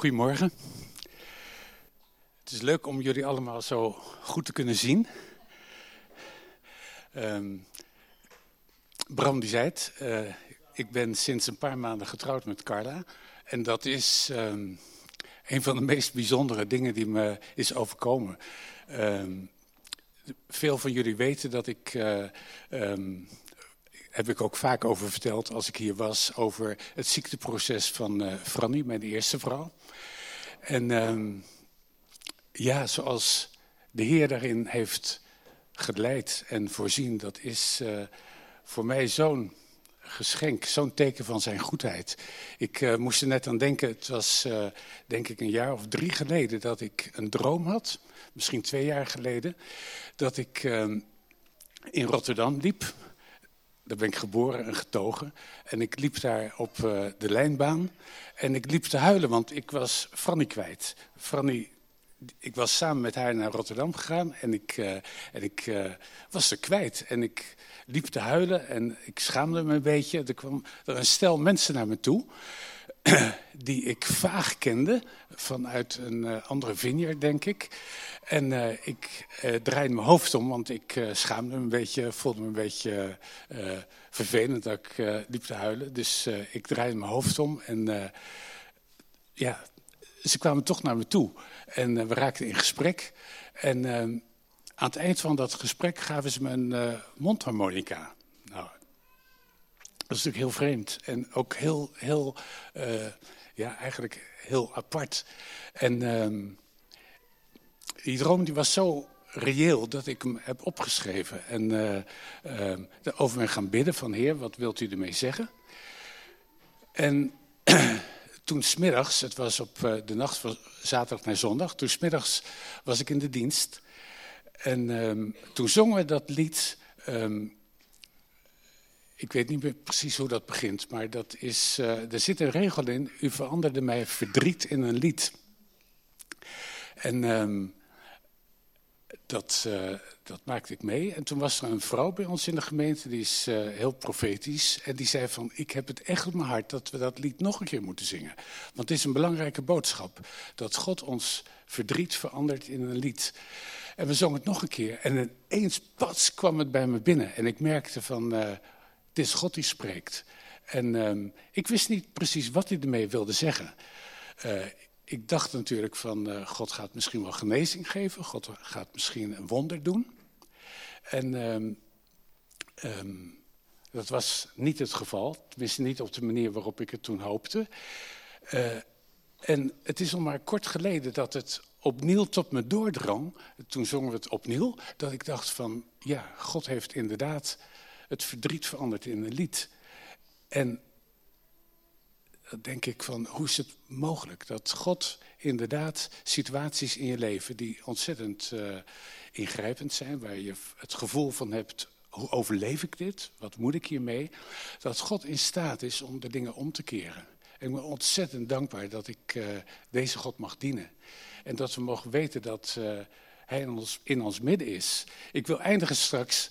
Goedemorgen. Het is leuk om jullie allemaal zo goed te kunnen zien. Ehm, Bram die zei het, eh, ik ben sinds een paar maanden getrouwd met Carla. En dat is ehm, een van de meest bijzondere dingen die me is overkomen. Ehm, veel van jullie weten dat ik uh, heb ik ook vaak over verteld als ik hier was, over het ziekteproces van uh, Franny, mijn eerste vrouw. En uh, ja, zoals de Heer daarin heeft geleid en voorzien, dat is uh, voor mij zo'n geschenk, zo'n teken van zijn goedheid. Ik uh, moest er net aan denken, het was denk ik een jaar of drie geleden dat ik een droom had, misschien twee jaar geleden, dat ik ehm, in Rotterdam liep daar ben ik geboren en getogen. En ik liep daar op uh, de lijnbaan. En ik liep te huilen, want ik was Franny kwijt. Franny, ik was samen met haar naar Rotterdam gegaan. En ik, uh, en ik uh, was er kwijt. En ik liep te huilen en ik schaamde me een beetje. Er kwam er een stel mensen naar me toe. die ik vaag kende vanuit een uh, andere vineyard, denk ik. En uh, ik uh, draaide mijn hoofd om, want ik schaamde me een beetje, voelde me een beetje vervelend dat ik liep te huilen. Dus ik draaide mijn hoofd om en ja, ze kwamen toch naar me toe. En we raakten in gesprek. En aan het eind van dat gesprek gaven ze me een mondharmonica. Dat is natuurlijk heel vreemd en ook heel, heel uh, ja, eigenlijk heel apart. En uh, die droom die was zo reëel dat ik hem heb opgeschreven. En uh, over ben gaan bidden van Heer, wat wilt u ermee zeggen? En toen smiddags, het was op de nacht van zaterdag naar zondag, toen smiddags was ik in de dienst. En ehm, toen zongen we dat lied... ik weet niet meer precies hoe dat begint, maar dat is, uh, er zit een regel in. U veranderde mij verdriet in een lied. En um, dat, uh, dat maakte ik mee. En toen was er een vrouw bij ons in de gemeente, die is uh, heel profetisch. En die zei van, ik heb het echt op mijn hart dat we dat lied nog een keer moeten zingen. Want het is een belangrijke boodschap. Dat God ons verdriet verandert in een lied. En we zongen het nog een keer. En ineens, pats, kwam het bij me binnen. En ik merkte van is God die spreekt. En um, ik wist niet precies wat hij ermee wilde zeggen. Uh, ik dacht natuurlijk van, uh, God gaat misschien wel genezing geven. God gaat misschien een wonder doen. En um, um, dat was niet het geval. Tenminste niet op de manier waarop ik het toen hoopte. Uh, en het is al maar kort geleden dat het opnieuw tot me doordrang. Toen zongen we het opnieuw. Dat ik dacht van, ja, God heeft inderdaad het verdriet verandert in een lied. En dan denk ik van, hoe is het mogelijk dat God inderdaad situaties in je leven die ontzettend uh, ingrijpend zijn, waar je het gevoel van hebt, hoe overleef ik dit? Wat moet ik hiermee? Dat God in staat is om de dingen om te keren. En ik ben ontzettend dankbaar dat ik uh, deze God mag dienen. En dat we mogen weten dat uh, Hij ons, in ons midden is. Ik wil eindigen straks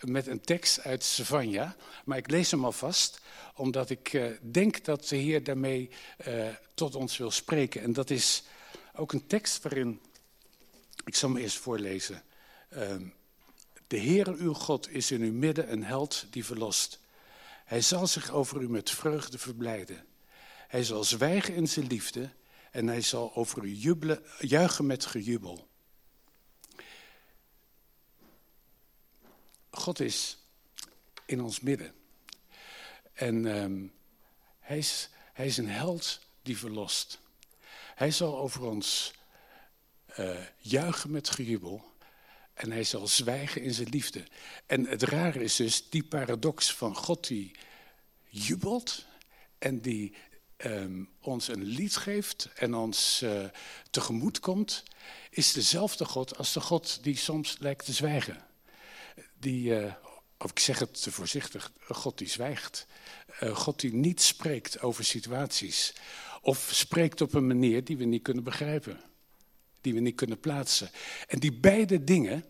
met een tekst uit Savanja. Maar ik lees hem alvast, omdat ik uh, denk dat de Heer daarmee uh, tot ons wil spreken. En dat is ook een tekst waarin, ik zal hem eerst voorlezen. Uh, de Heere uw God is in uw midden een held die verlost. Hij zal zich over u met vreugde verblijden. Hij zal zwijgen in zijn liefde en hij zal over u jubelen, juichen met gejubel. God is in ons midden. En um, hij, is, hij is een held die verlost. Hij zal over ons uh, juichen met gejubel. En hij zal zwijgen in zijn liefde. En het rare is dus die paradox van God die jubelt en die um, ons een lied geeft en ons uh, tegemoet komt, is dezelfde God als de God die soms lijkt te zwijgen die, uh, of ik zeg het te voorzichtig, God die zwijgt. Uh, God die niet spreekt over situaties. Of spreekt op een manier die we niet kunnen begrijpen. Die we niet kunnen plaatsen. En die beide dingen,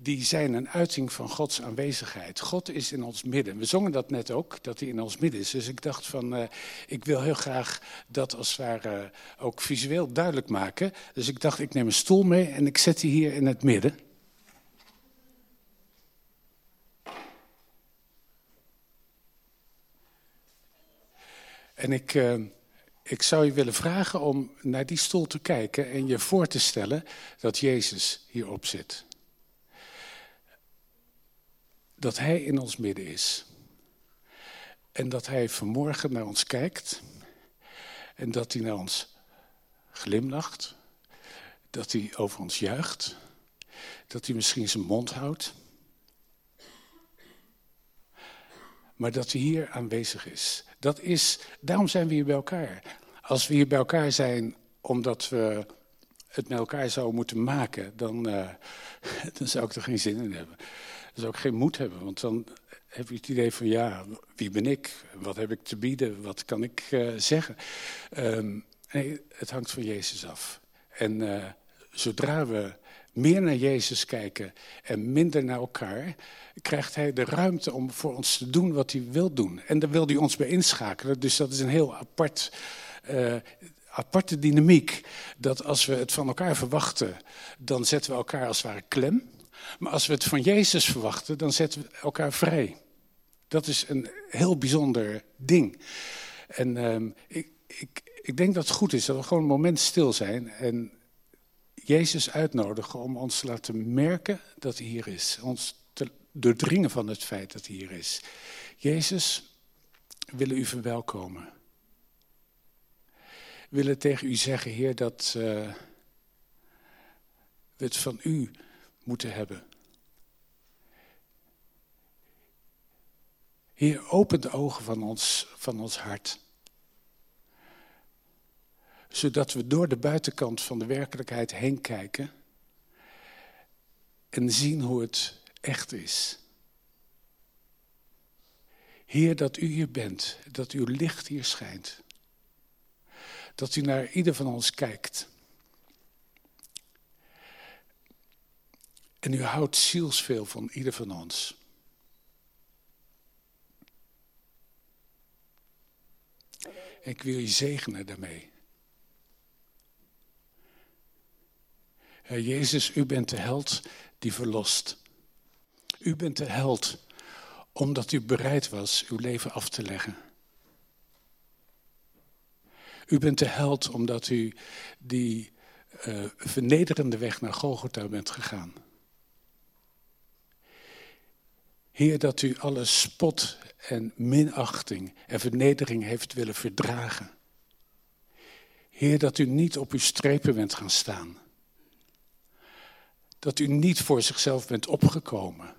die zijn een uiting van Gods aanwezigheid. God is in ons midden. We zongen dat net ook, dat hij in ons midden is. Dus ik dacht van, uh, ik wil heel graag dat als het ware ook visueel duidelijk maken. Dus ik dacht, ik neem een stoel mee en ik zet die hier in het midden. En ik, uh, ik zou je willen vragen om naar die stoel te kijken en je voor te stellen dat Jezus hierop zit. Dat Hij in ons midden is. En dat Hij vanmorgen naar ons kijkt. En dat Hij naar ons glimlacht. Dat Hij over ons juicht. Dat Hij misschien zijn mond houdt. Maar dat Hij hier aanwezig is. Dat is, daarom zijn we hier bij elkaar. Als we hier bij elkaar zijn omdat we het met elkaar zouden moeten maken, dan, uh, dan zou ik er geen zin in hebben. Dan zou ik geen moed hebben, want dan heb je het idee van ja, wie ben ik? Wat heb ik te bieden? Wat kan ik uh, zeggen? Um, nee, het hangt van Jezus af. En uh, zodra we meer naar Jezus kijken en minder naar elkaar, krijgt hij de ruimte om voor ons te doen wat hij wil doen. En daar wil hij ons bij inschakelen. Dus dat is een heel apart, uh, aparte dynamiek. Dat als we het van elkaar verwachten, dan zetten we elkaar als het ware klem. Maar als we het van Jezus verwachten, dan zetten we elkaar vrij. Dat is een heel bijzonder ding. En uh, ik, ik, ik denk dat het goed is dat we gewoon een moment stil zijn en Jezus uitnodigen om ons te laten merken dat hij hier is. Ons te doordringen van het feit dat hij hier is. Jezus, we willen u verwelkomen. We willen tegen u zeggen, Heer, dat uh, we het van u moeten hebben. Heer, open de ogen van ons, van ons hart zodat we door de buitenkant van de werkelijkheid heen kijken en zien hoe het echt is. Heer, dat u hier bent, dat uw licht hier schijnt. Dat u naar ieder van ons kijkt. En u houdt zielsveel van ieder van ons. ik wil je zegenen daarmee. Heer Jezus, u bent de held die verlost. U bent de held omdat u bereid was uw leven af te leggen. U bent de held omdat u die uh, vernederende weg naar Golgotha bent gegaan. Heer, dat u alle spot en minachting en vernedering heeft willen verdragen. Heer, dat u niet op uw strepen bent gaan staan dat u niet voor zichzelf bent opgekomen.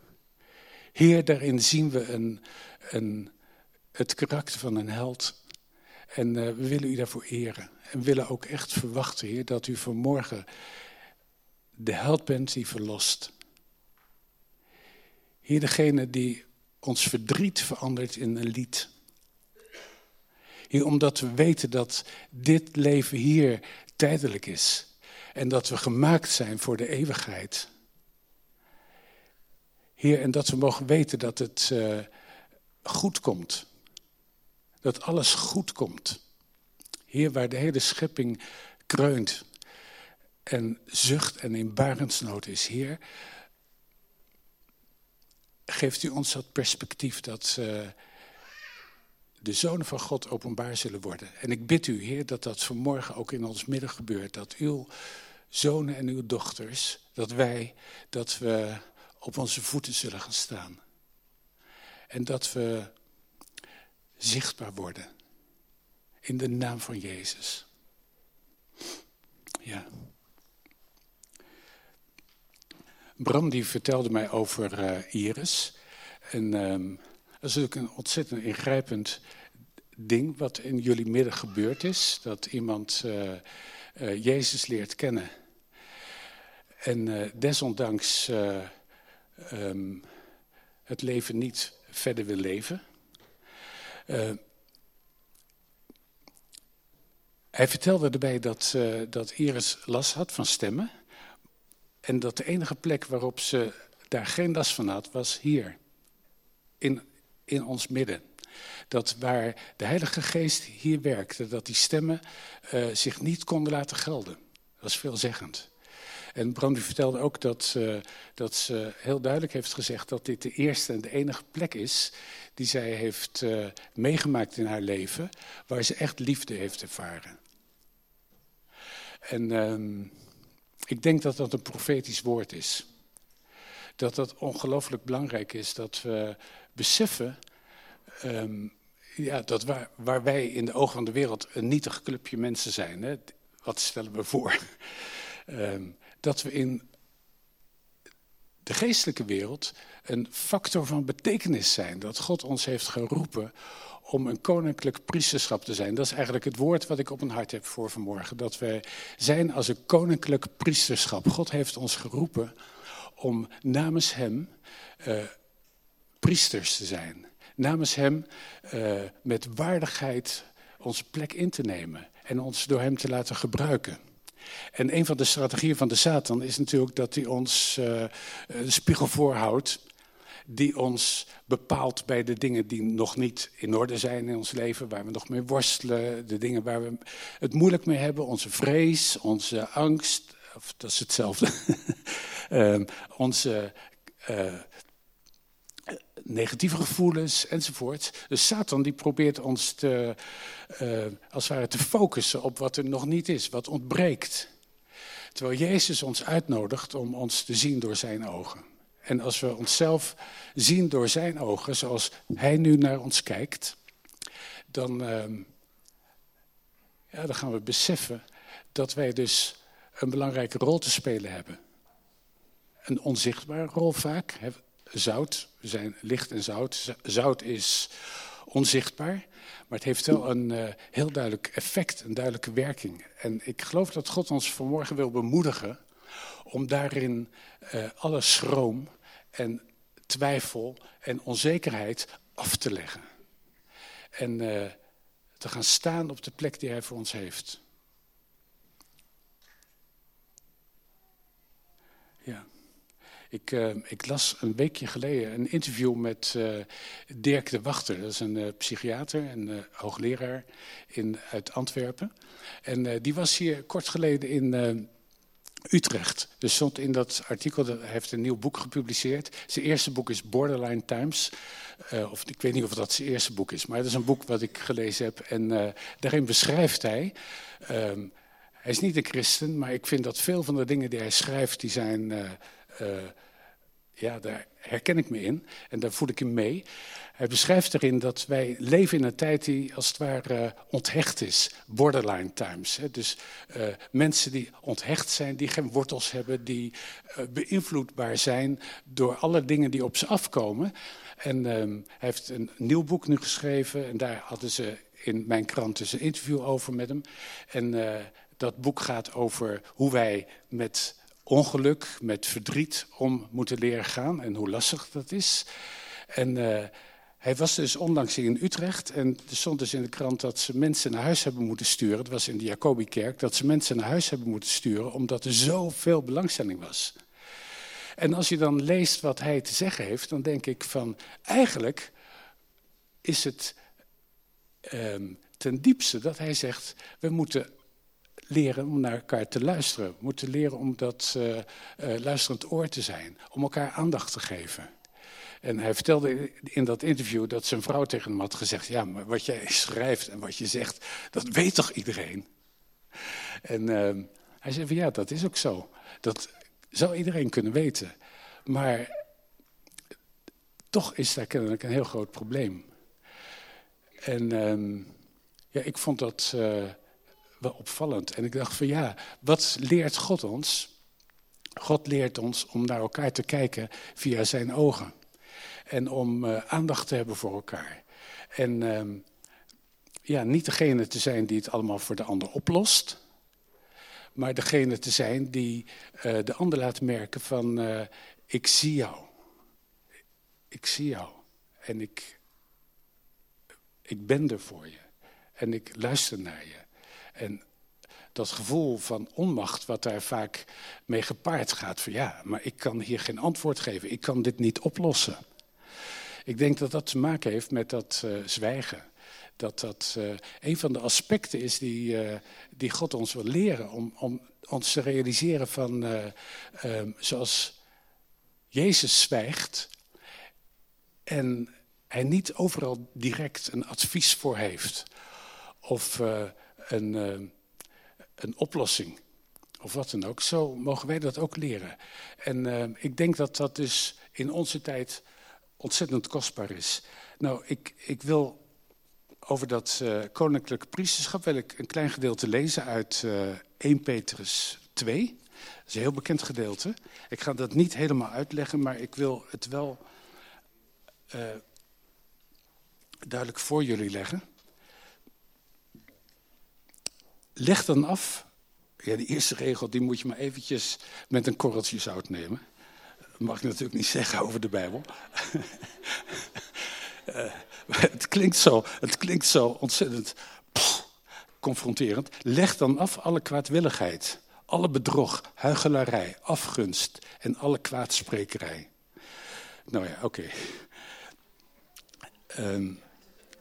Heer, daarin zien we een, een, het karakter van een held. En uh, we willen u daarvoor eren. En willen ook echt verwachten, Heer, dat u vanmorgen de held bent die verlost. Heer, degene die ons verdriet verandert in een lied. Heer, omdat we weten dat dit leven hier tijdelijk is. En dat we gemaakt zijn voor de eeuwigheid. Heer, en dat we mogen weten dat het uh, goed komt. Dat alles goed komt. Heer, waar de hele schepping kreunt en zucht en in barensnood is. Heer, geeft u ons dat perspectief dat uh, de zonen van God openbaar zullen worden. En ik bid u, Heer, dat dat vanmorgen ook in ons midden gebeurt. Dat uw zonen en uw dochters, dat wij, dat we op onze voeten zullen gaan staan. En dat we zichtbaar worden. In de naam van Jezus. Ja. Bram die vertelde mij over uh, Iris. En um, dat is natuurlijk een ontzettend ingrijpend ding wat in jullie midden gebeurd is. Dat iemand uh, uh, Jezus leert kennen. En desondanks um, het leven niet verder wil leven. Hij vertelde erbij dat, dat Iris last had van stemmen. En dat de enige plek waarop ze daar geen last van had, was hier. In, in ons midden. Dat waar de Heilige Geest hier werkte, dat die stemmen uh, zich niet konden laten gelden. Dat was veelzeggend. En Brandy vertelde ook dat, uh, dat ze heel duidelijk heeft gezegd dat dit de eerste en de enige plek is die zij heeft uh, meegemaakt in haar leven, waar ze echt liefde heeft ervaren. En uh, ik denk dat dat een profetisch woord is. Dat dat ongelooflijk belangrijk is dat we beseffen um, ja, dat waar, waar, wij in de ogen van de wereld een nietig clubje mensen zijn. Hè, wat stellen we voor? um, dat we in de geestelijke wereld een factor van betekenis zijn. Dat God ons heeft geroepen om een koninklijk priesterschap te zijn. Dat is eigenlijk het woord wat ik op mijn hart heb voor vanmorgen. Dat wij zijn als een koninklijk priesterschap. God heeft ons geroepen om namens Hem uh, priesters te zijn. Namens Hem uh, met waardigheid onze plek in te nemen en ons door Hem te laten gebruiken. En een van de strategieën van de Satan is natuurlijk dat hij ons uh, een spiegel voorhoudt. Die ons bepaalt bij de dingen die nog niet in orde zijn in ons leven, waar we nog mee worstelen, de dingen waar we het moeilijk mee hebben, onze vrees, onze angst, of dat is hetzelfde, uh, onze uh, negatieve gevoelens enzovoort. Dus Satan die probeert ons te, uh, als het ware te focussen op wat er nog niet is, wat ontbreekt. Terwijl Jezus ons uitnodigt om ons te zien door zijn ogen. En als we onszelf zien door zijn ogen, zoals hij nu naar ons kijkt, dan, uh, ja, dan gaan we beseffen dat wij dus een belangrijke rol te spelen hebben. Een onzichtbare rol vaak. Zout, we zijn licht en zout. Zout is onzichtbaar, maar het heeft wel een uh, heel duidelijk effect, een duidelijke werking. En ik geloof dat God ons vanmorgen wil bemoedigen om daarin uh, alle schroom en twijfel en onzekerheid af te leggen. En uh, te gaan staan op de plek die Hij voor ons heeft. Ik, uh, ik, las een weekje geleden een interview met uh, Dirk de Wachter. Dat is een uh, psychiater en hoogleraar in, uit Antwerpen. En die was hier kort geleden in Utrecht. Dus stond in dat artikel, dat hij heeft een nieuw boek gepubliceerd. Zijn eerste boek is Borderline Times. of, ik weet niet of dat zijn eerste boek is, maar het is een boek wat ik gelezen heb. En daarin beschrijft hij... Ehm, hij is niet een christen, maar ik vind dat veel van de dingen die hij schrijft, die zijn ja, daar herken ik me in en daar voel ik hem mee. Hij beschrijft erin dat wij leven in een tijd die als het ware onthecht is. Borderline times. Hè. Dus uh, mensen die onthecht zijn, die geen wortels hebben, die beïnvloedbaar zijn door alle dingen die op ze afkomen. En um, hij heeft een nieuw boek nu geschreven en daar hadden ze in mijn krant dus een interview over met hem. En dat boek gaat over hoe wij met ongeluk, met verdriet om moeten leren gaan en hoe lastig dat is. En uh, hij was dus onlangs in Utrecht en er stond dus in de krant dat ze mensen naar huis hebben moeten sturen. Het was in de Jacobikerk, dat ze mensen naar huis hebben moeten sturen omdat er zoveel belangstelling was. En als je dan leest wat hij te zeggen heeft, dan denk ik van eigenlijk is het um, ten diepste dat hij zegt, we moeten leren om naar elkaar te luisteren. We moeten leren om dat uh, uh, luisterend oor te zijn, om elkaar aandacht te geven. En hij vertelde in dat interview dat zijn vrouw tegen hem had gezegd: Ja, maar wat jij schrijft en wat je zegt, dat weet toch iedereen? En uh, hij zei: van, Ja, dat is ook zo. Dat zou iedereen kunnen weten. Maar toch is daar kennelijk een heel groot probleem. En ehm, ja, ik vond dat opvallend. En ik dacht van ja, wat leert God ons? God leert ons om naar elkaar te kijken via zijn ogen. En om uh, aandacht te hebben voor elkaar. En uh, ja, niet degene te zijn die het allemaal voor de ander oplost. Maar degene te zijn die uh, de ander laat merken van uh, ik zie jou. Ik zie jou. En ik, ik ben er voor je. En ik luister naar je. En dat gevoel van onmacht wat daar vaak mee gepaard gaat. Van ja, maar ik kan hier geen antwoord geven, ik kan dit niet oplossen. Ik denk dat dat te maken heeft met dat uh, zwijgen. Dat dat uh, een van de aspecten is die, uh, die God ons wil leren. Om, om ons te realiseren van, zoals Jezus zwijgt en hij niet overal direct een advies voor heeft. Of een, een oplossing. Of wat dan ook. Zo mogen wij dat ook leren. En ik denk dat dat dus in onze tijd ontzettend kostbaar is. Nou, ik, ik wil over dat uh, koninklijke priesterschap wil ik een klein gedeelte lezen uit uh, eh, 1 Petrus 2. Dat is een heel bekend gedeelte. Ik ga dat niet helemaal uitleggen, maar ik wil het wel duidelijk voor jullie leggen. Leg dan af, ja, die eerste regel die moet je maar eventjes met een korreltje zout nemen mag ik natuurlijk niet zeggen over de Bijbel. uh, het, klinkt zo, het klinkt zo ontzettend confronterend. Leg dan af alle kwaadwilligheid, alle bedrog, huichelarij, afgunst en alle kwaadsprekerij. Nou ja, oké. Ehm,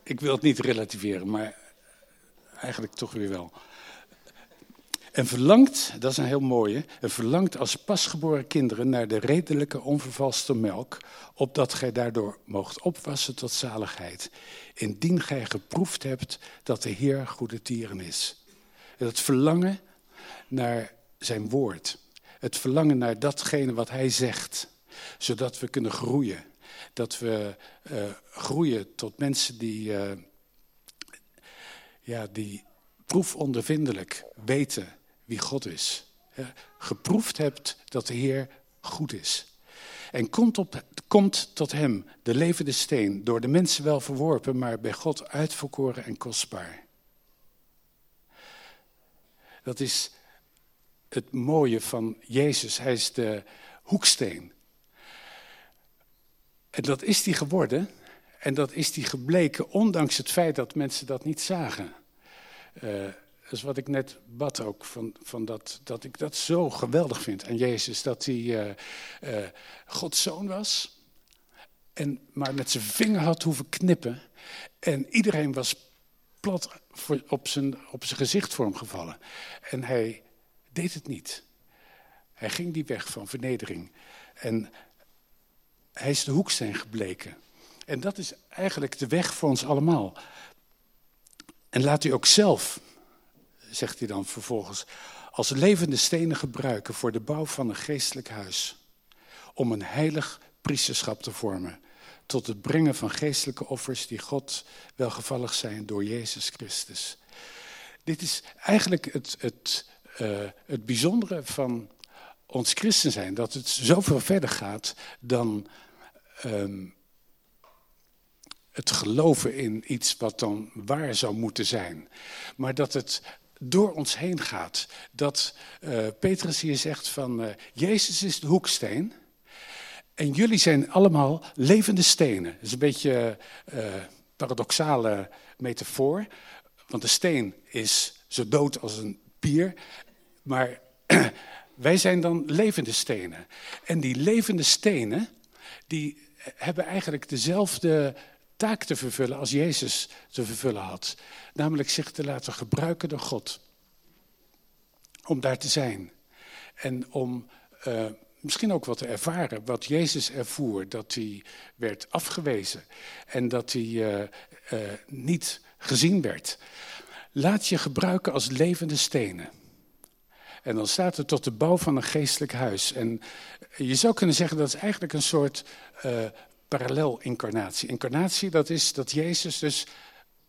ik wil het niet relativeren, maar eigenlijk toch weer wel. En verlangt, dat is een heel mooie, en verlangt als pasgeboren kinderen naar de redelijke, onvervalste melk, opdat gij daardoor moogt opwassen tot zaligheid, indien gij geproefd hebt dat de Heer goede tieren is. En het verlangen naar zijn woord, het verlangen naar datgene wat hij zegt, zodat we kunnen groeien. Dat we uh, groeien tot mensen die, uh, ja, die proefondervindelijk weten wie God is. Geproefd hebt dat de Heer goed is. En komt, op, komt tot hem, de levende steen, door de mensen wel verworpen, maar bij God uitverkoren en kostbaar. Dat is het mooie van Jezus. Hij is de hoeksteen. En dat is die geworden. En dat is die gebleken, ondanks het feit dat mensen dat niet zagen. Dat is wat ik net bad ook, van, van dat, dat ik dat zo geweldig vind aan Jezus. Dat hij uh, Gods zoon was, en maar met zijn vinger had hoeven knippen. En iedereen was plat op, zijn, op zijn gezicht voor hem gevallen. En hij deed het niet. Hij ging die weg van vernedering. En hij is de hoeksteen gebleken. En dat is eigenlijk de weg voor ons allemaal. En laat u ook zelf zegt hij dan vervolgens, als levende stenen gebruiken voor de bouw van een geestelijk huis. Om een heilig priesterschap te vormen. Tot het brengen van geestelijke offers die God welgevallig zijn door Jezus Christus. Dit is eigenlijk het, het, uh, het bijzondere van ons christen zijn. Dat het zoveel verder gaat dan um, het geloven in iets wat dan waar zou moeten zijn. Maar dat het door ons heen gaat. Dat uh, Petrus hier zegt van, uh, Jezus is de hoeksteen. En jullie zijn allemaal levende stenen. Dat is een beetje uh, paradoxale metafoor. Want de steen is zo dood als een pier. Maar wij zijn dan levende stenen. En die levende stenen, die hebben eigenlijk dezelfde taak te vervullen als Jezus te vervullen had. Namelijk zich te laten gebruiken door God. Om daar te zijn. En om uh, misschien ook wat te ervaren wat Jezus ervoer. Dat hij werd afgewezen en dat hij uh, uh, niet gezien werd. Laat je gebruiken als levende stenen. En dan staat er tot de bouw van een geestelijk huis. En je zou kunnen zeggen dat is eigenlijk een soort parallel-incarnatie. Incarnatie, dat is dat Jezus dus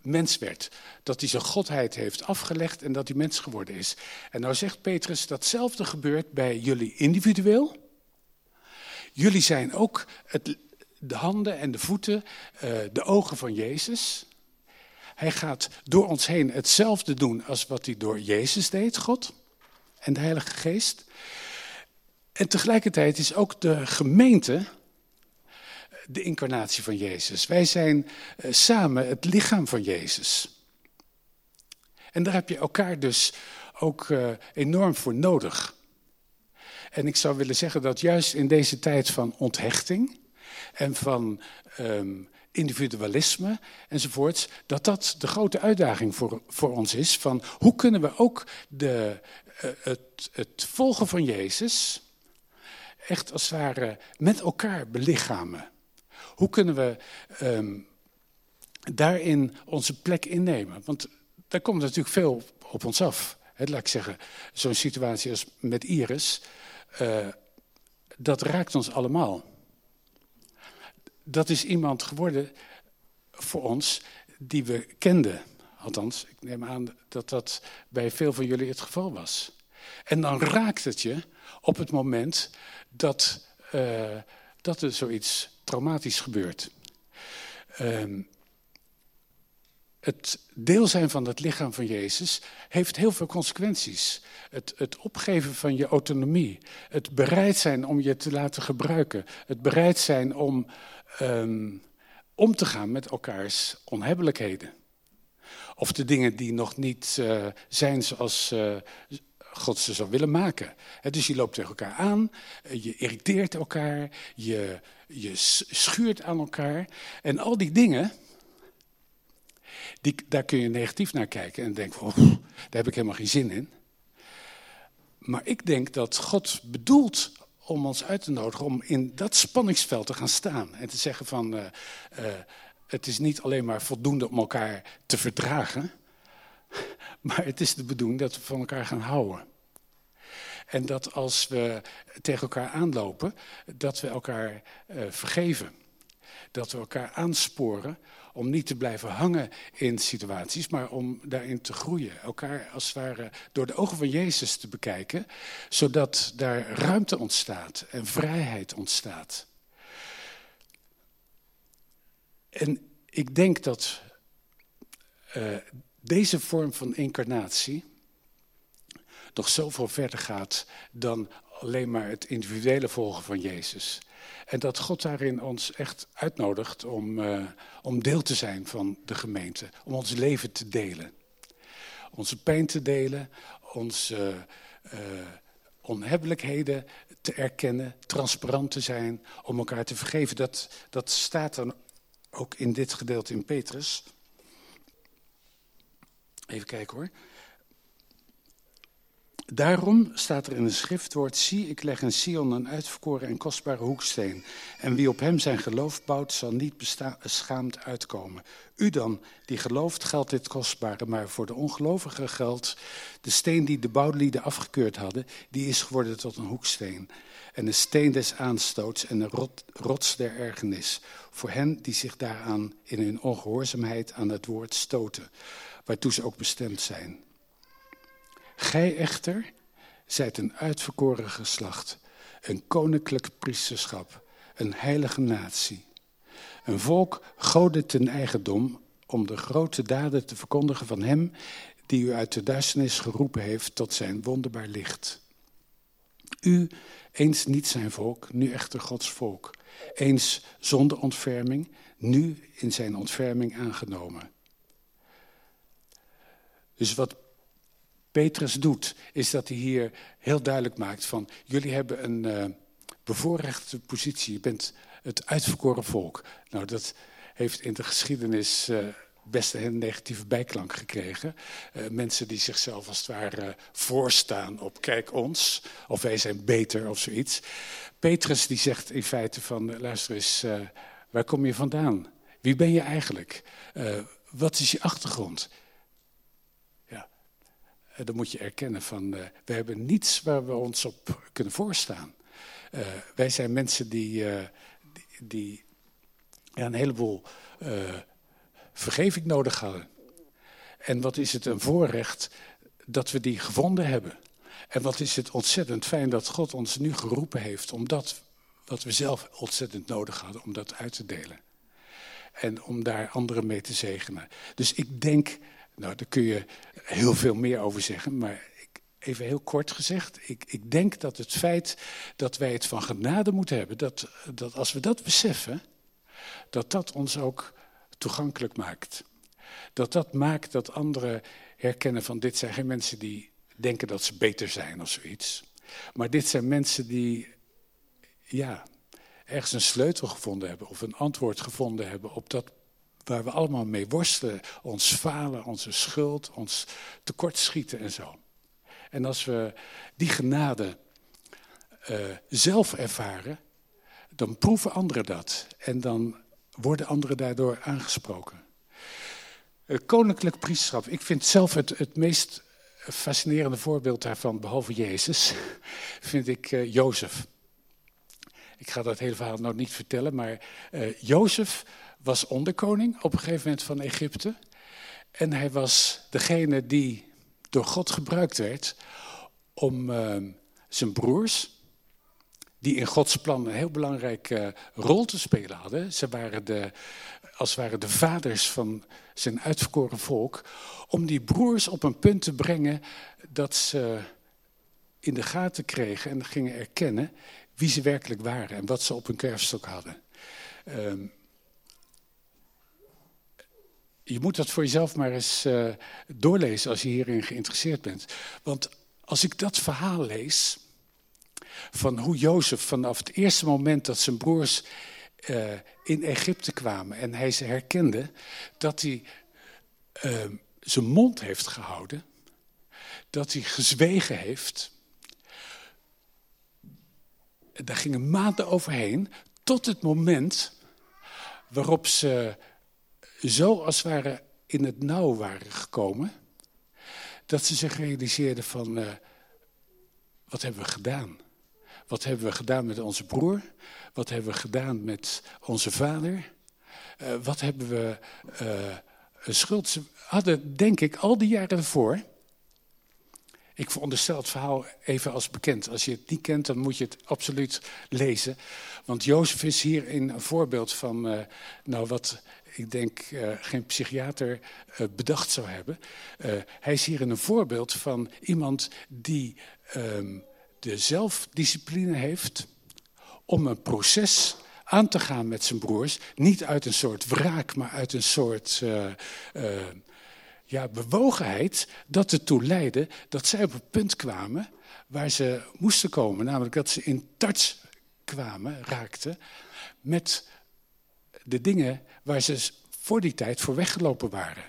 mens werd. Dat hij zijn godheid heeft afgelegd en dat hij mens geworden is. En nou zegt Petrus, datzelfde gebeurt bij jullie individueel. Jullie zijn ook het, de handen en de voeten, uh, de ogen van Jezus. Hij gaat door ons heen hetzelfde doen als wat hij door Jezus deed, God en de Heilige Geest. En tegelijkertijd is ook de gemeente de incarnatie van Jezus. Wij zijn uh, samen het lichaam van Jezus. En daar heb je elkaar dus ook uh, enorm voor nodig. En ik zou willen zeggen dat juist in deze tijd van onthechting en van um, individualisme enzovoorts, dat dat de grote uitdaging voor, voor ons is. Van hoe kunnen we ook de, uh, het, het volgen van Jezus echt als het ware met elkaar belichamen? Hoe kunnen we um, daarin onze plek innemen? Want daar komt natuurlijk veel op ons af. Laat ik zeggen, zo'n situatie als met Iris, uh, dat raakt ons allemaal. Dat is iemand geworden voor ons die we kenden. Althans, ik neem aan dat dat bij veel van jullie het geval was. En dan raakt het je op het moment dat, uh, dat er zoiets traumatisch gebeurt. Uh, het deel zijn van het lichaam van Jezus heeft heel veel consequenties. Het, het, opgeven van je autonomie, het bereid zijn om je te laten gebruiken, het bereid zijn om um, om te gaan met elkaars onhebbelijkheden. Of de dingen die nog niet uh, zijn zoals uh, God ze zou willen maken. Dus je loopt tegen elkaar aan, je irriteert elkaar, je, je schuurt aan elkaar. En al die dingen, die, daar kun je negatief naar kijken en denken, oh, daar heb ik helemaal geen zin in. Maar ik denk dat God bedoelt om ons uit te nodigen om in dat spanningsveld te gaan staan. En te zeggen van, uh, uh, het is niet alleen maar voldoende om elkaar te verdragen, maar het is de bedoeling dat we van elkaar gaan houden. En dat als we tegen elkaar aanlopen, dat we elkaar uh, vergeven. Dat we elkaar aansporen om niet te blijven hangen in situaties, maar om daarin te groeien. Elkaar als het ware door de ogen van Jezus te bekijken, zodat daar ruimte ontstaat en vrijheid ontstaat. En ik denk dat uh, deze vorm van incarnatie nog zoveel verder gaat dan alleen maar het individuele volgen van Jezus. En dat God daarin ons echt uitnodigt om, uh, om deel te zijn van de gemeente. Om ons leven te delen. Onze pijn te delen, onze uh, onhebbelijkheden te erkennen, transparant te zijn, om elkaar te vergeven. Dat, dat staat dan ook in dit gedeelte in Petrus. Even kijken hoor. Daarom staat er in het schriftwoord: Zie, ik leg in Sion een uitverkoren en kostbare hoeksteen. En wie op hem zijn geloof bouwt, zal niet beschaamd uitkomen. U dan, die gelooft, geldt dit kostbare, maar voor de ongelovigen geldt de steen die de bouwlieden afgekeurd hadden, die is geworden tot een hoeksteen. En de steen des aanstoots en de rot, rots der ergernis. Voor hen die zich daaraan in hun ongehoorzaamheid aan het woord stoten, waartoe ze ook bestemd zijn. Gij echter zijt een uitverkoren geslacht, een koninklijk priesterschap, een heilige natie. Een volk goden ten eigendom om de grote daden te verkondigen van hem die u uit de duisternis geroepen heeft tot zijn wonderbaar licht. U, eens niet zijn volk, nu echter Gods volk. Eens zonder ontferming, nu in zijn ontferming aangenomen. Dus wat Petrus doet, is dat hij hier heel duidelijk maakt van... jullie hebben een uh, bevoorrechte positie, je bent het uitverkoren volk. Nou, dat heeft in de geschiedenis uh, best een negatieve bijklank gekregen. Uh, mensen die zichzelf als het ware voorstaan op kijk ons, of wij zijn beter of zoiets. Petrus die zegt in feite van, luister eens, waar kom je vandaan? Wie ben je eigenlijk? wat is je achtergrond? Uh, dan moet je erkennen van, uh, we hebben niets waar we ons op kunnen voorstaan. Uh, wij zijn mensen die, die, die ja, een heleboel vergeving nodig hadden. En wat is het een voorrecht dat we die gevonden hebben. En wat is het ontzettend fijn dat God ons nu geroepen heeft om dat wat we zelf ontzettend nodig hadden, om dat uit te delen. En om daar anderen mee te zegenen. Dus ik denk nou, daar kun je heel veel meer over zeggen, maar even heel kort gezegd. Ik, ik denk dat het feit dat wij het van genade moeten hebben, dat, dat als we dat beseffen, dat dat ons ook toegankelijk maakt. Dat dat maakt dat anderen herkennen van dit zijn geen mensen die denken dat ze beter zijn of zoiets. Maar dit zijn mensen die, ja, ergens een sleutel gevonden hebben of een antwoord gevonden hebben op dat waar we allemaal mee worstelen. Ons falen, onze schuld, ons tekortschieten en zo. En als we die genade uh, zelf ervaren, dan proeven anderen dat. En dan worden anderen daardoor aangesproken. Uh, koninklijk priesterschap. Ik vind zelf het, het meest fascinerende voorbeeld daarvan, behalve Jezus, vind ik uh, Jozef. Ik ga dat hele verhaal nou niet vertellen, maar uh, Jozef was onderkoning op een gegeven moment van Egypte. En hij was degene die door God gebruikt werd om uh, zijn broers, die in Gods plan een heel belangrijke rol te spelen hadden. Ze waren de, als het ware de vaders van zijn uitverkoren volk. Om die broers op een punt te brengen dat ze in de gaten kregen en gingen erkennen wie ze werkelijk waren en wat ze op hun kerfstok hadden. Um, je moet dat voor jezelf maar eens uh, doorlezen als je hierin geïnteresseerd bent. Want als ik dat verhaal lees, van hoe Jozef vanaf het eerste moment dat zijn broers uh, in Egypte kwamen en hij ze herkende, dat hij uh, zijn mond heeft gehouden, dat hij gezwegen heeft. Daar gingen maanden overheen, tot het moment waarop ze zo als ware in het nauw waren gekomen, dat ze zich realiseerden van, uh, wat hebben we gedaan? Wat hebben we gedaan met onze broer? Wat hebben we gedaan met onze vader? Uh, wat hebben we uh, een schuld? Ze hadden, denk ik, al die jaren ervoor. Ik veronderstel het verhaal even als bekend. Als je het niet kent, dan moet je het absoluut lezen. Want Jozef is hier een voorbeeld van uh, nou, wat ik denk uh, geen psychiater uh, bedacht zou hebben. hij is hier een voorbeeld van iemand die um, de zelfdiscipline heeft om een proces aan te gaan met zijn broers. Niet uit een soort wraak, maar uit een soort ja, bewogenheid. Dat ertoe leidde dat zij op een punt kwamen waar ze moesten komen. Namelijk dat ze in touch kwamen, raakten met de dingen waar ze voor die tijd voor weggelopen waren.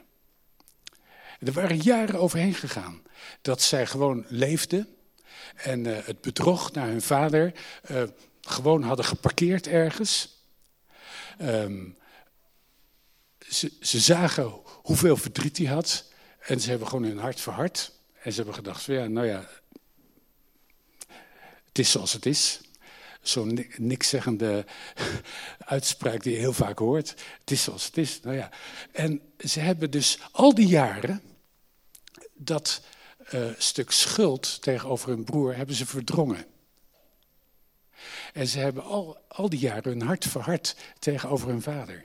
Er waren jaren overheen gegaan dat zij gewoon leefden en uh, het bedrog naar hun vader uh, gewoon hadden geparkeerd ergens. Um, ze, ze, zagen hoeveel verdriet hij had en ze hebben gewoon hun hart verhard. En ze hebben gedacht, ja, nou ja, het is zoals het is. Zo'n nikszeggende uitspraak die je heel vaak hoort. Het is zoals het is. Nou ja. En ze hebben dus al die jaren dat uh, stuk schuld tegenover hun broer hebben ze verdrongen. En ze hebben al, al die jaren hun hart verhard tegenover hun vader.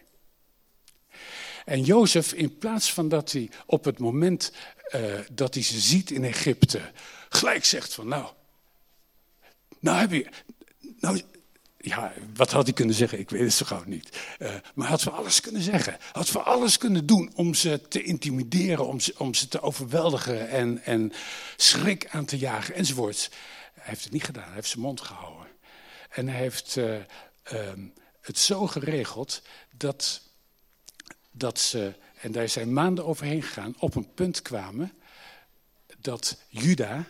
En Jozef, in plaats van dat hij op het moment uh, dat hij ze ziet in Egypte, gelijk zegt van nou, nou heb je, nou, ja, wat had hij kunnen zeggen? Ik weet het zo gauw niet. Uh, maar had voor alles kunnen zeggen. Had voor alles kunnen doen om ze te intimideren, om ze, om ze te overweldigen en, en schrik aan te jagen enzovoorts. Hij heeft het niet gedaan, hij heeft zijn mond gehouden. En hij heeft uh, uh, het zo geregeld dat, dat ze, en daar zijn maanden overheen gegaan, op een punt kwamen dat Juda,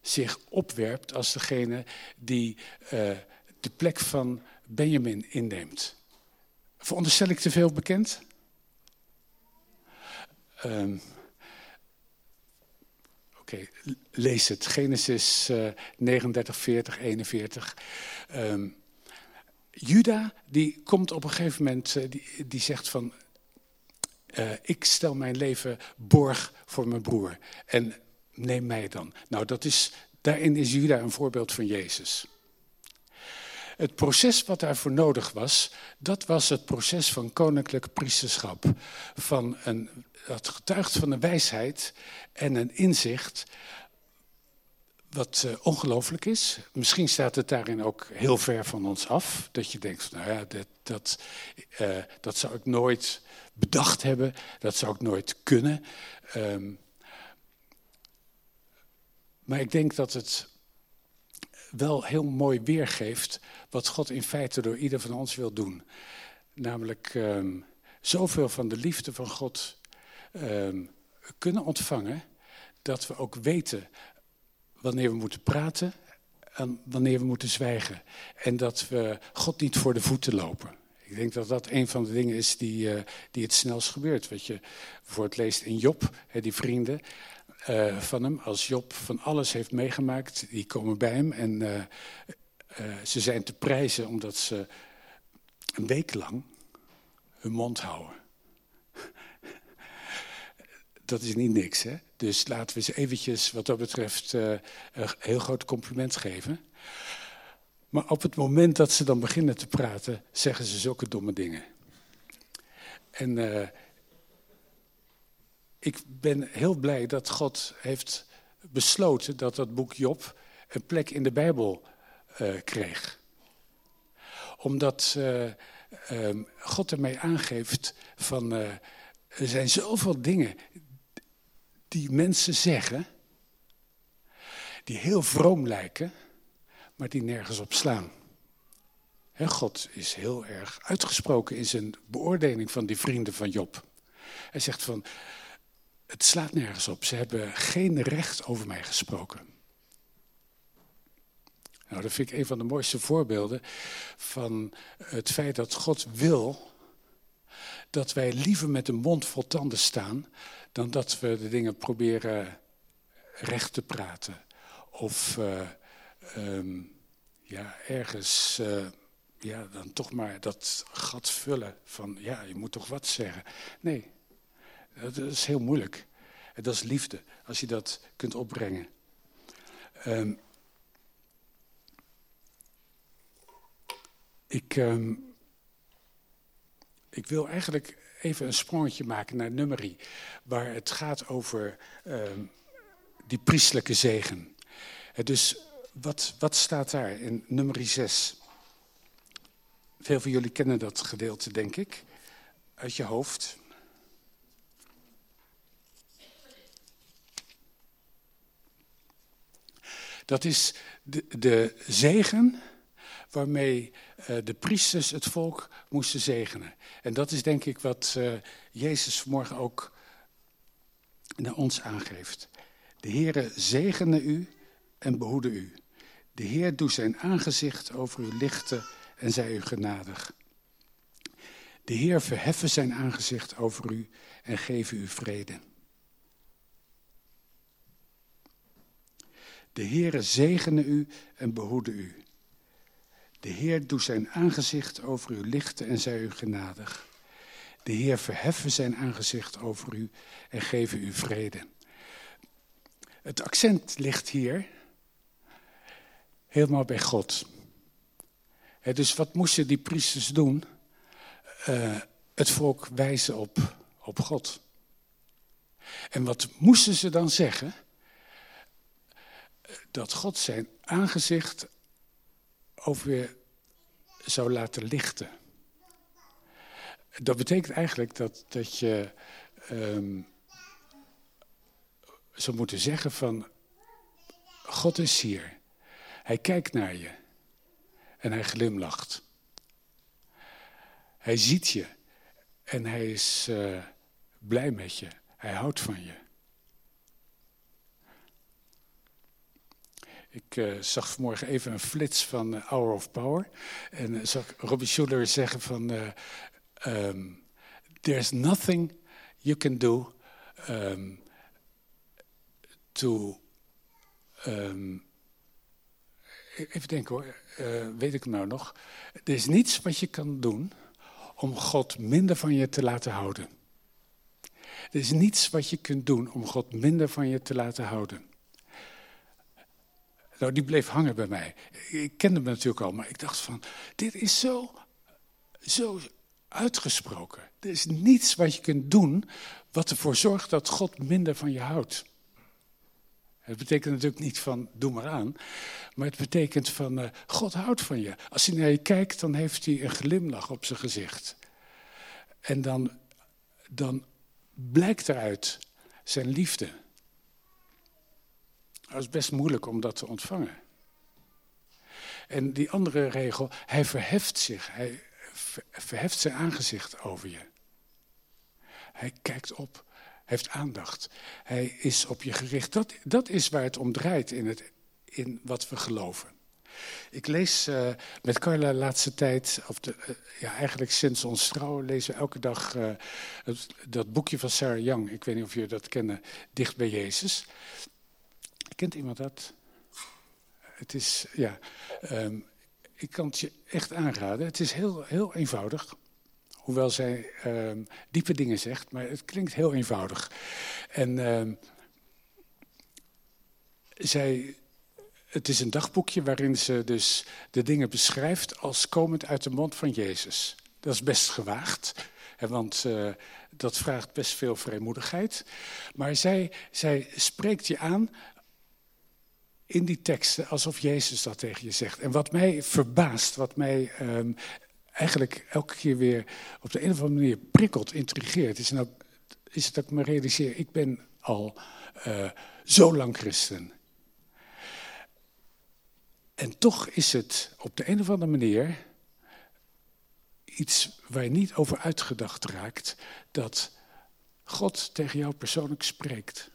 zich opwerpt als degene die uh, de plek van Benjamin inneemt. Veronderstel ik te veel bekend? Um, Oké, lees het. Genesis uh, 39, 40, 41. Um, Juda, die komt op een gegeven moment, uh, die, die zegt van... Uh, ik stel mijn leven borg voor mijn broer. En neem mij dan. Nou, dat is, daarin is Juda een voorbeeld van Jezus. Het proces wat daarvoor nodig was, dat was het proces van koninklijk priesterschap. Van een, dat getuigt van een wijsheid en een inzicht wat uh, ongelooflijk is. Misschien staat het daarin ook heel ver van ons af. Dat je denkt, nou ja, dat, dat, uh, dat zou ik nooit bedacht hebben. Dat zou ik nooit kunnen. Um, maar ik denk dat het wel heel mooi weergeeft wat God in feite door ieder van ons wil doen. Namelijk um, zoveel van de liefde van God um, kunnen ontvangen, dat we ook weten wanneer we moeten praten en wanneer we moeten zwijgen. En dat we God niet voor de voeten lopen. Ik denk dat dat een van de dingen is die, uh, die het snelst gebeurt. Wat je bijvoorbeeld leest in Job, hè, die vrienden uh, van hem, als Job van alles heeft meegemaakt, die komen bij hem en uh, ze zijn te prijzen omdat ze een week lang hun mond houden. Dat is niet niks, hè? Dus laten we ze eventjes, wat dat betreft, uh, een heel groot compliment geven. Maar op het moment dat ze dan beginnen te praten, zeggen ze zulke domme dingen. En uh, ik ben heel blij dat God heeft besloten dat dat boek Job een plek in de Bijbel uh, kreeg. Omdat God ermee aangeeft van er zijn zoveel dingen die mensen zeggen, die heel vroom lijken, maar die nergens op slaan. God is heel erg uitgesproken in zijn beoordeling van die vrienden van Job. Hij zegt van, het slaat nergens op. Ze hebben geen recht over mij gesproken. Nou, dat vind ik een van de mooiste voorbeelden van het feit dat God wil dat wij liever met een mond vol tanden staan dan dat we de dingen proberen recht te praten. Of uh, um, ja, ergens uh, ja, dan toch maar dat gat vullen van ja, je moet toch wat zeggen. Nee, dat is heel moeilijk. Dat is liefde, als je dat kunt opbrengen. Um, ik, um, ik wil eigenlijk even een sprongetje maken naar nummerie, waar het gaat over um, die priestelijke zegen. Dus wat, wat staat daar in nummerie 6? Veel van jullie kennen dat gedeelte, denk ik, uit je hoofd. Dat is de, de zegen waarmee uh, de priesters het volk moesten zegenen. En dat is denk ik wat uh, Jezus vanmorgen ook naar ons aangeeft. De Heere zegene u en behoede u. De Heer doet zijn aangezicht over u lichten en zij u genadig. De Heer verheffen zijn aangezicht over u en geven u vrede. De Heere zegene u en behoede u. De Heer doet zijn aangezicht over u lichten en zij u genadig. De Heer verheffen zijn aangezicht over u en geven u vrede. Het accent ligt hier helemaal bij God. Dus wat moesten die priesters doen? Uh, het volk wijzen op, op God. En wat moesten ze dan zeggen? dat God zijn aangezicht over je zou laten lichten. Dat betekent eigenlijk dat, dat je um, zou moeten zeggen van, God is hier. Hij kijkt naar je en hij glimlacht. Hij ziet je en hij is uh, blij met je. Hij houdt van je. Ik uh, zag vanmorgen even een flits van uh, Hour of Power. En uh, zag Robbie Schuller zeggen van... Um, There's nothing you can do um, to... Um, even denken hoor, weet ik nou nog. Er is niets wat je kan doen om God minder van je te laten houden. Er is niets wat je kunt doen om God minder van je te laten houden. Nou, die bleef hangen bij mij. Ik kende hem natuurlijk al, maar ik dacht van, dit is zo, zo uitgesproken. Er is niets wat je kunt doen wat ervoor zorgt dat God minder van je houdt. Het betekent natuurlijk niet van doe maar aan, maar het betekent van uh, God houdt van je. Als hij naar je kijkt, dan heeft hij een glimlach op zijn gezicht. En dan, dan blijkt eruit zijn liefde. Dat is best moeilijk om dat te ontvangen. En die andere regel, hij verheft zich, hij verheft zijn aangezicht over je. Hij kijkt op, heeft aandacht. Hij is op je gericht. Dat, dat is waar het om draait in, het, in wat we geloven. Ik lees uh, met Carla de laatste tijd, of de, uh, ja, eigenlijk sinds ons trouwen, lezen we elke dag het, dat boekje van Sarah Young. Ik weet niet of jullie dat kennen, Dicht bij Jezus. Kent iemand dat? Het is, ja, um, ik kan het je echt aanraden. Het is heel, heel eenvoudig. Hoewel zij uh, diepe dingen zegt, maar het klinkt heel eenvoudig. En uh, zij, het is een dagboekje waarin ze dus de dingen beschrijft als komend uit de mond van Jezus. Dat is best gewaagd, want uh, dat vraagt best veel vrijmoedigheid. Maar zij, zij spreekt je aan in die teksten alsof Jezus dat tegen je zegt. En wat mij verbaast, wat mij um, eigenlijk elke keer weer op de een of andere manier prikkelt, intrigeert, is, nou, is dat ik me realiseer, ik ben al uh, zo lang christen. En toch is het op de een of andere manier iets waar je niet over uitgedacht raakt, dat God tegen jou persoonlijk spreekt.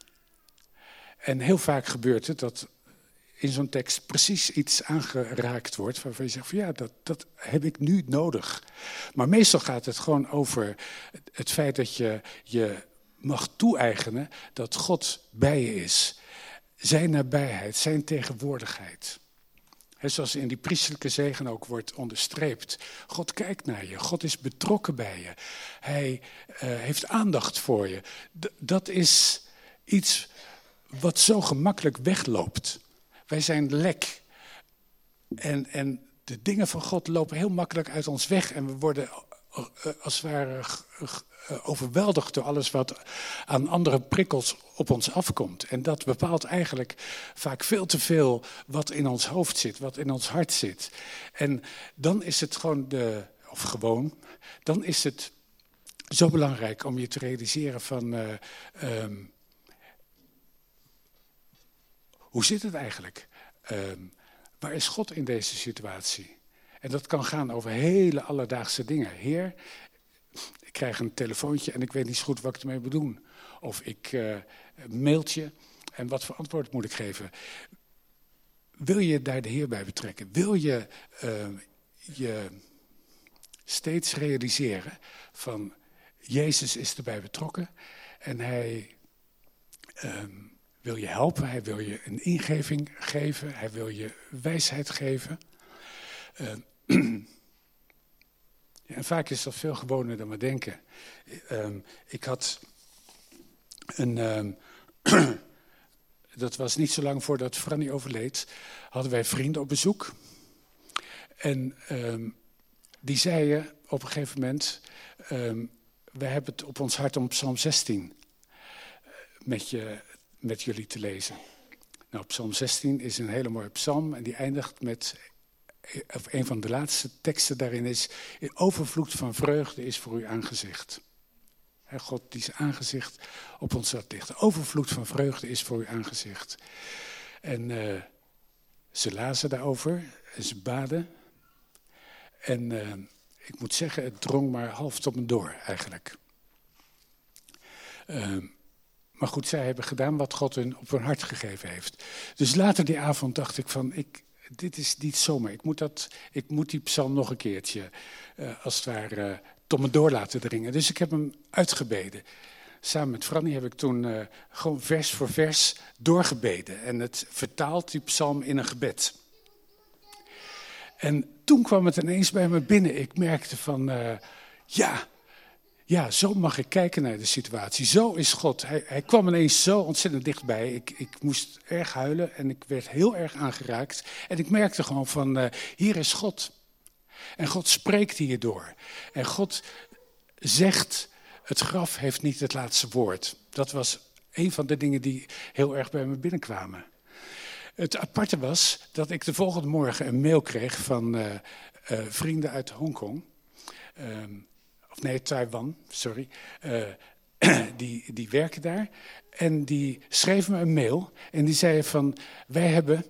En heel vaak gebeurt het dat in zo'n tekst precies iets aangeraakt wordt waarvan je zegt van ja, dat, dat heb ik nu nodig. Maar meestal gaat het gewoon over het feit dat je je mag toe-eigenen dat God bij je is. Zijn nabijheid, zijn tegenwoordigheid. He, zoals in die priestelijke zegen ook wordt onderstreept. God kijkt naar je, God is betrokken bij je. Hij uh, heeft aandacht voor je. Dat is iets wat zo gemakkelijk wegloopt. Wij zijn lek. En, en de dingen van God lopen heel makkelijk uit ons weg. En we worden eh, eh, als het ware eh, overweldigd door alles wat aan andere prikkels op ons afkomt. En dat bepaalt eigenlijk vaak veel te veel wat in ons hoofd zit, wat in ons hart zit. En dan is het gewoon de, of gewoon, dan is het zo belangrijk om je te realiseren van. Uh, um, hoe zit het eigenlijk? Um, waar is God in deze situatie? En dat kan gaan over hele alledaagse dingen. Heer, ik krijg een telefoontje en ik weet niet zo goed wat ik ermee moet doen. Of ik uh, mailtje en wat voor antwoord moet ik geven? Wil je daar de Heer bij betrekken? Wil je uh, je steeds realiseren van Jezus is erbij betrokken en hij um, wil je helpen, hij wil je een ingeving geven, hij wil je wijsheid geven. Ja, en vaak is dat veel gewoner dan we denken. Uh, ik had een. Uh, dat was niet zo lang voordat Franny overleed. Hadden wij vrienden op bezoek. En ehm, die zeiden op een gegeven moment. Ehm, we hebben het op ons hart om Psalm 16 eh, met je met jullie te lezen. Nou, Psalm 16 is een hele mooie psalm en die eindigt met, of een van de laatste teksten daarin is, overvloed van vreugde is voor uw aangezicht. God die zijn aangezicht op ons zat lichten. Overvloed van vreugde is voor uw aangezicht. En uh, ze lazen daarover en ze baden. En uh, ik moet zeggen, het drong maar half tot me door eigenlijk. Uh, maar goed, zij hebben gedaan wat God hun op hun hart gegeven heeft. Dus later die avond dacht ik van, ik, dit is niet zomaar. Ik moet, dat, ik moet die psalm nog een keertje, uh, als het ware, uh, tot me door laten dringen. Dus ik heb hem uitgebeden. Samen met Franny heb ik toen uh, gewoon vers voor vers doorgebeden. En het vertaalt die psalm in een gebed. En toen kwam het ineens bij me binnen. Ik merkte van, ja, ja, zo mag ik kijken naar de situatie. Zo is God. Hij, hij kwam ineens zo ontzettend dichtbij. Ik, ik moest erg huilen en ik werd heel erg aangeraakt. En ik merkte gewoon van, uh, hier is God. En God spreekt hierdoor. En God zegt, het graf heeft niet het laatste woord. Dat was Een van de dingen die heel erg bij me binnenkwamen. Het aparte was dat ik de volgende morgen een mail kreeg van uh, uh, vrienden uit Hongkong. Um, of nee, Taiwan, sorry. Uh, die, die werken daar. En die schreven me een mail. En die zeiden van, wij hebben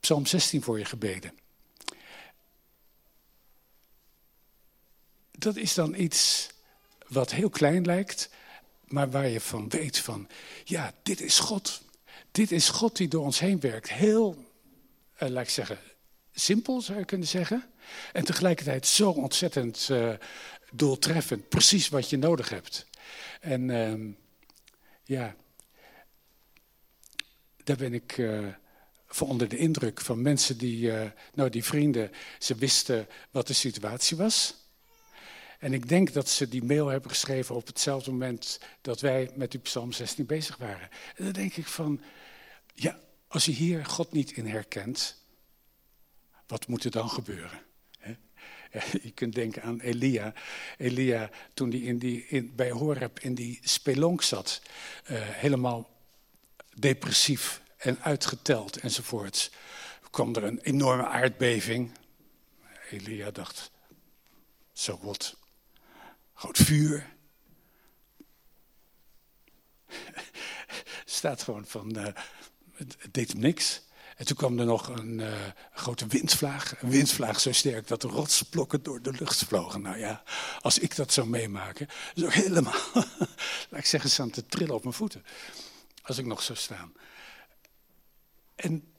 Psalm 16 voor je gebeden. Dat is dan iets wat heel klein lijkt, maar waar je van weet van, ja, dit is God. Dit is God die door ons heen werkt. Heel, uh, laat ik zeggen, simpel zou je kunnen zeggen. En tegelijkertijd zo ontzettend uh, doeltreffend. Precies wat je nodig hebt. En uh, ja, daar ben ik uh, onder de indruk van mensen die, uh, nou die vrienden, ze wisten wat de situatie was. En ik denk dat ze die mail hebben geschreven op hetzelfde moment dat wij met die Psalm 16 bezig waren. En dan denk ik van, ja, als je hier God niet in herkent, wat moet er dan gebeuren? Je kunt denken aan Elia. Elia, toen hij in die, in, bij Horeb in die spelonk zat, uh, helemaal depressief en uitgeteld enzovoorts, kwam er een enorme aardbeving. Elia dacht, zo so wat, groot vuur. staat gewoon van, uh, het, deed hem niks. En toen kwam er nog een uh, grote windvlaag. Een windvlaag zo sterk dat de rotsblokken door de lucht vlogen. Nou ja, als ik dat zou meemaken, ik helemaal, laat ik zeggen, staan te trillen op mijn voeten. Als ik nog zou staan. En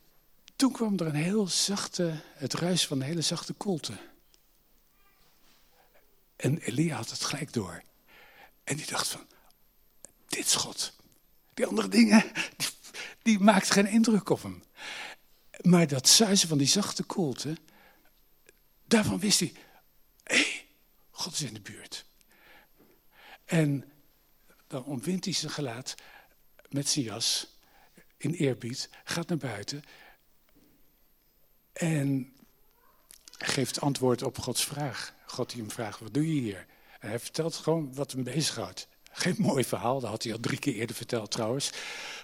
toen kwam er een heel zachte, het ruis van een hele zachte koelte. En Elia had het gelijk door. En die dacht van, dit is God. Die andere dingen, die, die maakt geen indruk op hem. Maar dat zuizen van die zachte koelte, daarvan wist hij, hé, hey, God is in de buurt. En dan omwindt hij zijn gelaat met zijn jas, in eerbied, gaat naar buiten en geeft antwoord op Gods vraag. God die hem vraagt, wat doe je hier? En hij vertelt gewoon wat hem bezighoudt. Geen mooi verhaal, dat had hij al drie keer eerder verteld trouwens.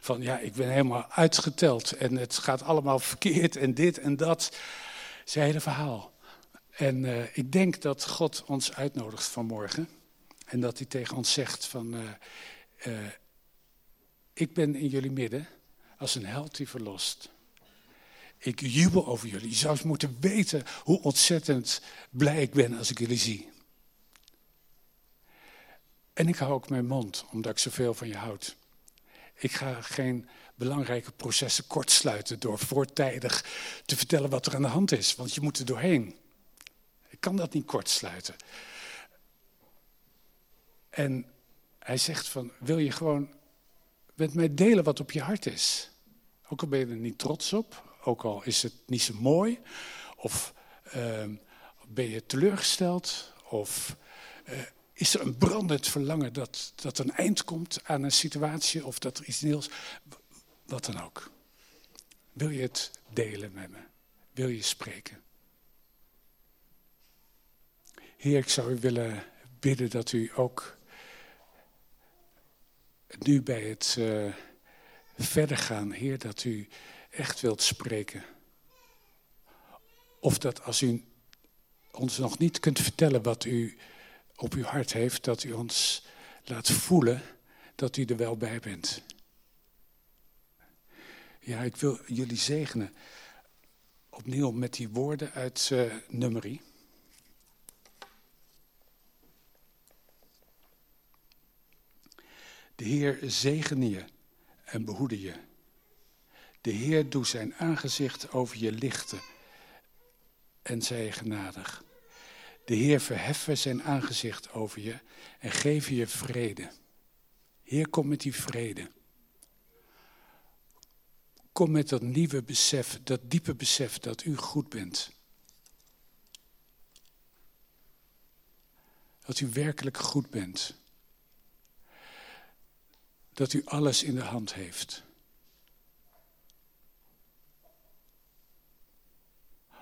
Van ja, ik ben helemaal uitgeteld en het gaat allemaal verkeerd en dit en dat. Zijn hele verhaal. En uh, ik denk dat God ons uitnodigt vanmorgen. En dat hij tegen ons zegt van, uh, uh, ik ben in jullie midden als een held die verlost. Ik jubel over jullie. Je zou eens moeten weten hoe ontzettend blij ik ben als ik jullie zie. En ik hou ook mijn mond, omdat ik zoveel van je houd. Ik ga geen belangrijke processen kortsluiten door voortijdig te vertellen wat er aan de hand is, want je moet er doorheen. Ik kan dat niet kortsluiten. En hij zegt van, wil je gewoon met mij delen wat op je hart is? Ook al ben je er niet trots op, ook al is het niet zo mooi, of uh, ben je teleurgesteld, of uh, is er een brandend verlangen dat, dat een eind komt aan een situatie of dat er iets nieuws, wat dan ook. Wil je het delen met me? Wil je spreken? Heer, ik zou u willen bidden dat u ook nu bij het uh, verder gaan, Heer, dat u echt wilt spreken. Of dat als u ons nog niet kunt vertellen wat u op uw hart heeft, dat u ons laat voelen dat u er wel bij bent. Ja, ik wil jullie zegenen opnieuw met die woorden uit uh, Nummerie. De Heer zegene je en behoede je. De Heer doet zijn aangezicht over je lichten en zij genadig. De Heer verheffen zijn aangezicht over je en geef je vrede. Heer, kom met die vrede. Kom met dat nieuwe besef, dat diepe besef dat u goed bent. Dat u werkelijk goed bent. Dat u alles in de hand heeft.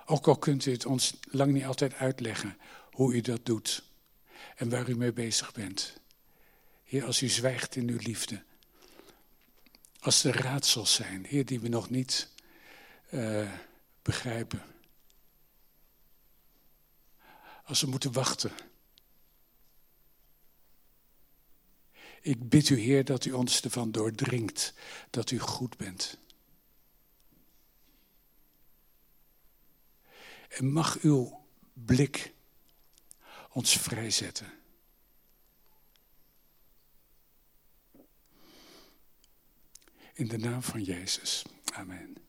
Ook al kunt u het ons lang niet altijd uitleggen hoe u dat doet en waar u mee bezig bent. Heer, als u zwijgt in uw liefde, Als er raadsels zijn, Heer, die we nog niet uh, begrijpen. Als we moeten wachten. Ik bid u, Heer, dat u ons ervan doordringt dat u goed bent. En mag uw blik ons vrijzetten. In de naam van Jezus. Amen.